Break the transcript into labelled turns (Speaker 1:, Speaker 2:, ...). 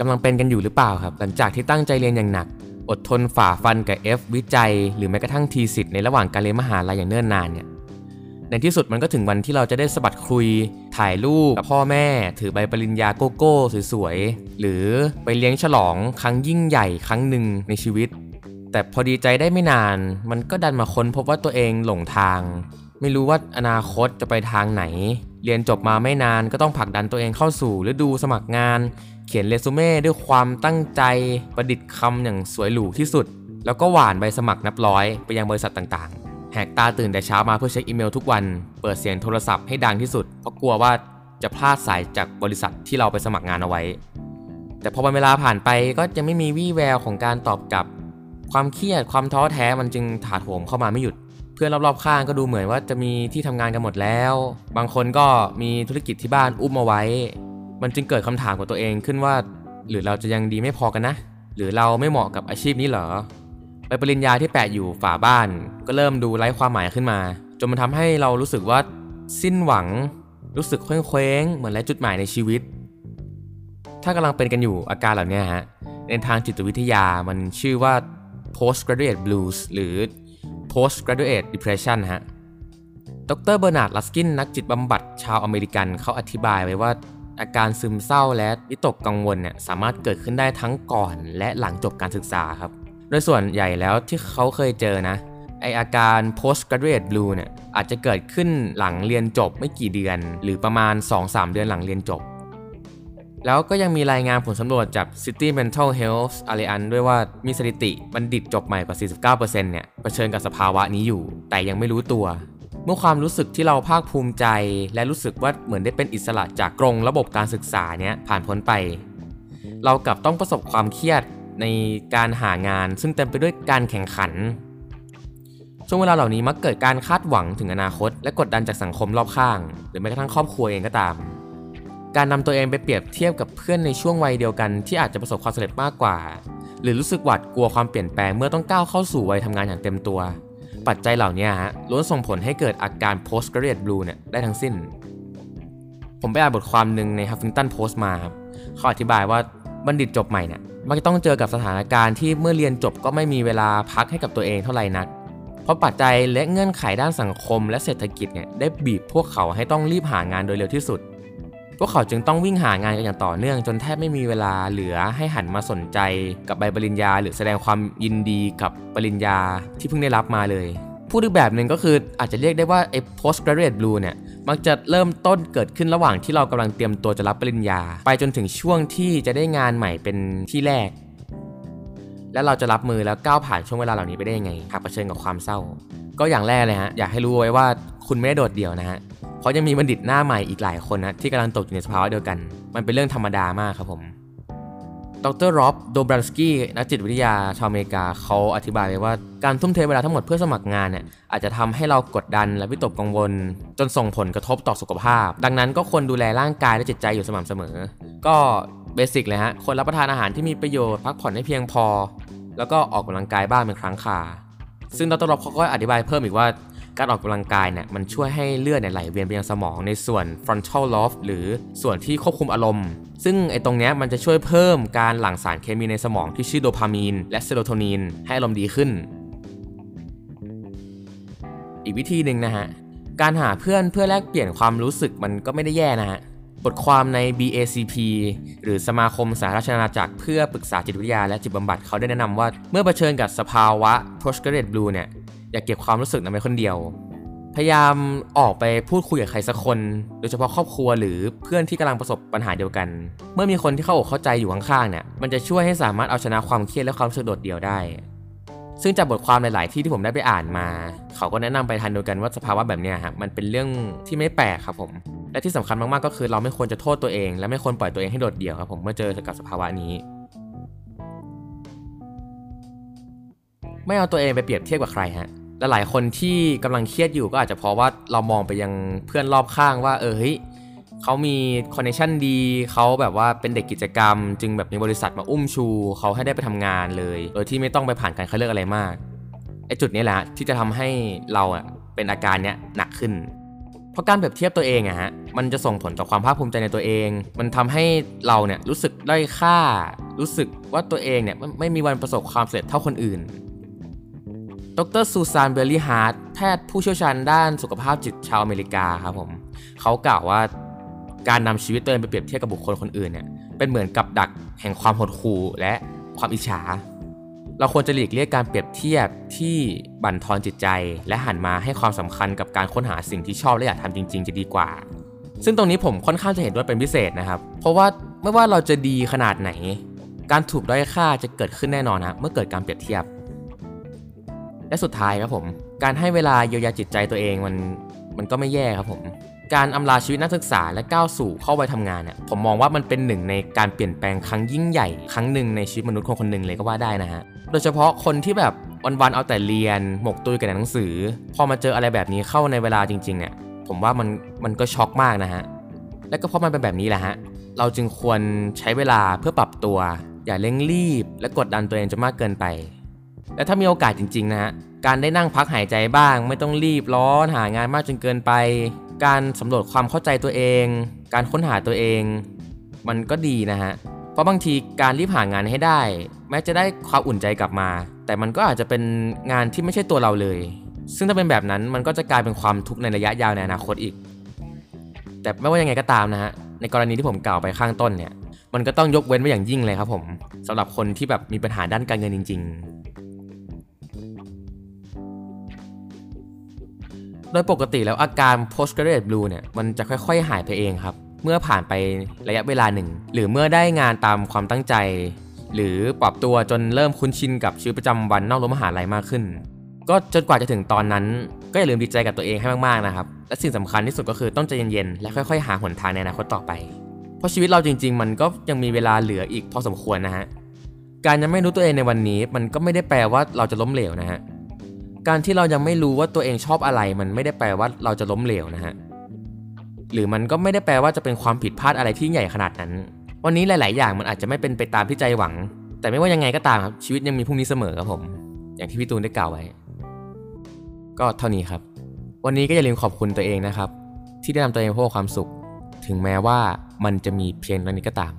Speaker 1: กำลังเป็นกันอยู่หรือเปล่าครับ หลังจากที่ตั้งใจเรียนอย่างหนัก อดทนฝ่าฟันกับ F วิจัย หรือแม้กระทั่งทีสิทธิ์ในระหว่างการเรียนมหาลัยอย่างเนิ่นนานเนี่ยในที่สุดมันก็ถึงวันที่เราจะได้สะบัดคุย ถ่ายรูปกับพ่อแม่ ถือใบปริญญาโกโก้สวยๆ หรือไปเลี้ยงฉลองครั้งยิ่งใหญ่ครั้งหนึ่งในชีวิต แต่พอดีใจได้ไม่นาน มันก็ดันมาค้นพบว่าตัวเองหลงทาง ไม่รู้ว่าอนาคตจะไปทางไหน เรียนจบมาไม่นานก็ต้องผลักดันตัวเองเข้าสู่ฤดูสมัครงาน เขียนเรซูเม่ด้วยความตั้งใจประดิษฐ์คำอย่างสวยหรูที่สุด แล้วก็หวานใบสมัครนับร้อยไปยังบริษัทต่างๆ แหกตาตื่นแต่เช้ามาเพื่อเช็คอีเมลทุกวัน เปิดเสียงโทรศัพท์ให้ดังที่สุด เพราะกลัวว่าจะพลาดสายจากบริษัทที่เราไปสมัครงานเอาไว้ แต่พอวันเวลาผ่านไปก็จะไม่มีวี่แววของการตอบกลับ ความเครียดความท้อแท้มันจึงถาโถมเข้ามาไม่หยุดเพื่อนรอบๆข้างก็ดูเหมือนว่าจะมีที่ทำงานกันหมดแล้ว บางคนก็มีธุรกิจที่บ้านอุ้มเอาไว้ มันจึงเกิดคำถามกับตัวเองขึ้นว่า หรือเราจะยังดีไม่พอกันนะ หรือเราไม่เหมาะกับอาชีพนี้เหรอใบปริญญาที่แปะอยู่ฝาบ้าน ก็เริ่มดูไร้ความหมายขึ้นมา จนมันทำให้เรารู้สึกว่าสิ้นหวัง รู้สึกเคว้งๆเหมือนไร้จุดหมายในชีวิต ถ้ากำลังเป็นกันอยู่อาการเหล่านี้ฮะในทางจิตวิทยามันชื่อว่า postgraduate blues หรือ postgraduate depression ฮะ ดร.เบอร์นาร์ด ลัสกิน นักจิตบำบัดชาวอเมริกันเขาอธิบายไว้ว่า อาการซึมเศร้าและวิตกกังวลเนี่ยสามารถเกิดขึ้นได้ทั้งก่อนและหลังจบการศึกษาครับ โดยส่วนใหญ่แล้วที่เขาเคยเจอนะไอ้อาการ postgraduate blue เนี่ยอาจจะเกิดขึ้นหลังเรียนจบไม่กี่เดือน หรือประมาณ 2-3 เดือนหลังเรียนจบ แล้วก็ยังมีรายงานผลสำรวจจาก City Mental Health Alliance ด้วยว่ามีสถิติบัณฑิตจบใหม่กว่า 49%เนี่ยเผชิญกับสภาวะนี้อยู่ แต่ยังไม่รู้ตัว เมื่อความรู้สึกที่เราภาคภูมิใจ และรู้สึกว่าเหมือนได้เป็นอิสระจากกรงระบบการศึกษาเนี้ยผ่านพ้นไป เรากลับต้องประสบความเครียดในการหางาน ซึ่งเต็มไปด้วยการแข่งขัน ช่วงเวลาเหล่านี้มักเกิดการคาดหวังถึงอนาคต และกดดันจากสังคมรอบข้าง หรือแม้กระทั่งครอบครัวเองก็ตาม การนำตัวเองไปเปรียบเทียบกับเพื่อนในช่วงวัยเดียวกันที่อาจจะประสบความสำเร็จมากกว่า หรือรู้สึกหวาดกลัวความเปลี่ยนแปลงเมื่อต้องก้าวเข้าสู่วัยทำงานอย่างเต็มตัว ปัจจัยเหล่านี้ฮะล้วนส่งผลให้เกิดอาการ postgraduate blue เนี่ยได้ทั้งสิ้น ผมไปอ่านบทความหนึ่งใน Huffington Post มาครับเขาอธิบายว่าบัณฑิตจบใหม่เนี่ยมักจะต้องเจอกับสถานการณ์ที่เมื่อเรียนจบก็ไม่มีเวลาพักให้กับตัวเองเท่าไหร่นัก เพราะปัจจัยและเงื่อนไขด้านสังคมและเศรษฐกิจเนี่ยได้บีบพวกเขาให้ต้องรีบหางานโดยเร็วที่สุด พวกเขาจึงต้องวิ่งหางานกันอย่างต่อเนื่องจนแทบไม่มีเวลาเหลือให้หันมาสนใจกับใบปริญญา หรือแสดงความยินดีกับปริญญาที่เพิ่งได้รับมาเลยพูดอีกแบบหนึ่งก็คืออาจจะเรียกได้ว่าไอ้ postgraduate blue เนี่ย มักจะเริ่มต้นเกิดขึ้นระหว่างที่เรากำลังเตรียมตัวจะรับปริญญา ไปจนถึงช่วงที่จะได้งานใหม่เป็นที่แรก แล้วเราจะรับมือแล้วก้าวผ่านช่วงเวลาเหล่านี้ไปได้ยังไงหากเผชิญกับความเศร้า ก็อย่างแรกเลยฮะอยากให้รู้ไว้ว่าคุณไม่ได้โดดเดี่ยวนะฮะ เพราะยังมีบัณฑิตหน้าใหม่อีกหลายคนนะที่กำลังตกอยู่ในสภาวะเดียวกัน มันเป็นเรื่องธรรมดามากครับผม ดรร็อบโดบรันสกี้นักจิตวิทยาชาวอเมริกาเขาอธิบายไว้ว่าการทุ่มเทเวลาทั้งหมดเพื่อสมัครงานเนี่ยอาจจะทำให้เรากดดันและวิตกกังวล จนส่งผลกระทบต่อสุขภาพ ดังนั้นก็ควรดูแลร่างกายและจิตใจอยู่สม่ำเสมอ ก็เบสิกเลยฮะควรรับประทานอาหารที่มีประโยชน์พักผ่อนให้เพียงพอ แล้วก็ออกกำลังกายบ้างเป็นครั้งคราซึ่งดรร็อบเขาก็อธิบายเพิ่มอีกว่า การออกกำลังกายเนี่ยมันช่วยให้เลือดเนี่ยไหลเวียนไปยังสมองในส่วน frontal lobe หรือส่วนที่ควบคุมอารมณ์ ซึ่งไอ้ตรงเนี้ยมันจะช่วยเพิ่มการหลั่งสารเคมีในสมองที่ชื่อโดพามีนและเซโรโทนินให้อารมณ์ดีขึ้น อีกวิธีหนึ่งนะฮะ การหาเพื่อนเพื่อแลกเปลี่ยนความรู้สึกมันก็ไม่ได้แย่นะฮะบทความใน BACP หรือสมาคมสาธารณจักรเพื่อปรึกษาจิตวิทยาและจิตบำบัดเขาได้แนะนำว่า เมื่อเผชิญกับสภาวะ postgraduate blue เนี่ย อย่าเก็บความรู้สึกนั้นไว้คนเดียว พยายามออกไปพูดคุยกับใครสักคน โดยเฉพาะครอบครัวหรือเพื่อนที่กำลังประสบปัญหาเดียวกัน เมื่อมีคนที่เข้าอกเข้าใจอยู่ข้างๆเนี่ยมันจะช่วยให้สามารถเอาชนะความเครียดและความรู้สึกโดดเดี่ยวได้ ซึ่งจากบทความหลาย ๆ ที่ที่ผมได้ไปอ่านมา เขาก็แนะนำไปทันเดียวกันว่าสภาวะแบบนี้ฮะมันเป็นเรื่องที่ไม่แปลกครับผมและที่สำคัญมากๆก็คือเราไม่ควรจะโทษตัวเอง และไม่ควรปล่อยตัวเองให้โดดเดี่ยวครับผมเมื่อเจอกับสภาวะนี้ ไม่เอาตัวเองไปเปรียบเทียบกับใครฮะ ละหลายคนที่กำลังเครียดอยู่ก็อาจจะเพราะว่าเรามองไปยังเพื่อนรอบข้างว่า เออเฮ้ยเขามี connection ดี เขาแบบว่าเป็นเด็กกิจกรรม จึงแบบมีบริษัทมาอุ้มชู เขาให้ได้ไปทำงานเลยโดยที่ไม่ต้องไปผ่านการคัดเลือกอะไรมากไอ้จุดนี้แหละที่จะทำให้เราอะเป็นอาการเนี้ยหนักขึ้น เพราะการเปรียบเทียบตัวเองอะฮะมันจะส่งผลต่อความภาคภูมิใจในตัวเอง มันทำให้เราเนี่ยรู้สึกด้อยค่า รู้สึกว่าตัวเองเนี่ยไม่มีวันประสบความสำเร็จเท่าคนอื่น ดร.ซูซานเบลลี่ฮาร์ดแพทย์ผู้เชี่ยวชาญด้านสุขภาพจิตชาวอเมริกาครับผมเขากล่าวว่าการนำชีวิตตัวเองไปเปรียบเทียบกับบุคคลคนอื่นเนี่ยเป็นเหมือนกับดักแห่งความหดหู่และความอิจฉา เราควรจะหลีกเลี่ยงการเปรียบเทียบที่บั่นทอนจิตใจ และหันมาให้ความสำคัญกับการค้นหาสิ่งที่ชอบและอยากทำจริง ๆ จะดีกว่า ซึ่งตรงนี้ผมค่อนข้างจะเห็นด้วยเป็นพิเศษนะครับ เพราะว่าไม่ว่าเราจะดีขนาดไหน การถูกด้อยค่าจะเกิดขึ้นแน่นอนนะเมื่อเกิดการเปรียบเทียบ และสุดท้ายครับผม การให้เวลาเยียวยาจิตใจตัวเองมันมันก็ไม่แย่ครับผม การอำลาชีวิตนักศึกษาและก้าวสู่เข้าวัยทำงานเนี่ยผมมองว่ามันเป็นหนึ่งในการเปลี่ยนแปลงครั้งยิ่งใหญ่ ครั้งหนึ่งในชีวิตมนุษย์คนคนหนึ่งเลยก็ว่าได้นะฮะโดยเฉพาะคนที่แบบวันๆเอาแต่เรียนหมกตุยกับหนังสือ พอมาเจออะไรแบบนี้เข้าในเวลาจริงๆเนี่ยผมว่ามันมันก็ช็อกมากนะฮะและก็เพราะมันเป็นแบบนี้แหละฮะเราจึงควรใช้เวลาเพื่อปรับตัว อย่าเร่งรีบ และกดดันตัวเองจนมากเกินไป และถ้ามีโอกาสจริงๆนะฮะการได้นั่งพักหายใจบ้าง ไม่ต้องรีบร้อนหางานมากจนเกินไป การสำรวจความเข้าใจตัวเอง การค้นหาตัวเอง มันก็ดีนะฮะเพราะบางทีการรีบหางานให้ได้ แม้จะได้ความอุ่นใจกลับมา แต่มันก็อาจจะเป็นงานที่ไม่ใช่ตัวเราเลย ซึ่งถ้าเป็นแบบนั้นมันก็จะกลายเป็นความทุกข์ในระยะยาวในอนาคตอีก แต่ไม่ว่ายังไงก็ตามนะฮะในกรณีที่ผมกล่าวไปข้างต้นเนี่ยมันก็ต้องยกเว้นไว้อย่างยิ่งเลยครับผมสำหรับคนที่แบบมีปัญหาด้านการเงินจริง ๆ โดยปกติแล้วอาการ postgraduate blue เนี่ยมันจะค่อยๆ หายไปเองครับ เมื่อผ่านไประยะเวลาหนึ่ง หรือเมื่อได้งานตามความตั้งใจ หรือปรับตัวจนเริ่มคุ้นชินกับชีวิตประจำวันนอกรั้วมหาลัยมากขึ้น ก็จนกว่าจะถึงตอนนั้น ก็อย่าลืมดีใจกับตัวเองให้มากๆนะครับ และสิ่งสำคัญที่สุดก็คือต้องใจเย็นๆและค่อยๆ หาหนทางในอนาคตต่อไป เพราะชีวิตเราจริง ๆ มันก็ยังมีเวลาเหลืออีกพอสมควรนะฮะการยังไม่รู้ตัวเองในวันนี้ มันก็ไม่ได้แปลว่าเราจะล้มเหลวนะฮะ การที่เรายังไม่รู้ว่าตัวเองชอบอะไรมันไม่ได้แปลว่าเราจะล้มเหลวนะฮะหรือมันก็ไม่ได้แปลว่าจะเป็นความผิดพลาดอะไรที่ใหญ่ขนาดนั้น วันนี้หลาย ๆ อย่างมันอาจจะไม่เป็นไปตามที่ใจหวัง แต่ไม่ว่ายังไงก็ตามครับชีวิตยังมีพรุ่งนี้เสมอครับผม อย่างที่พี่ตูนได้กล่าวไว้ ก็เท่านี้ครับ วันนี้ก็อย่าลืมขอบคุณตัวเองนะครับ ที่ได้นำตัวเองพบความสุข ถึงแม้ว่ามันจะมีเพียงเท่านี้ก็ตาม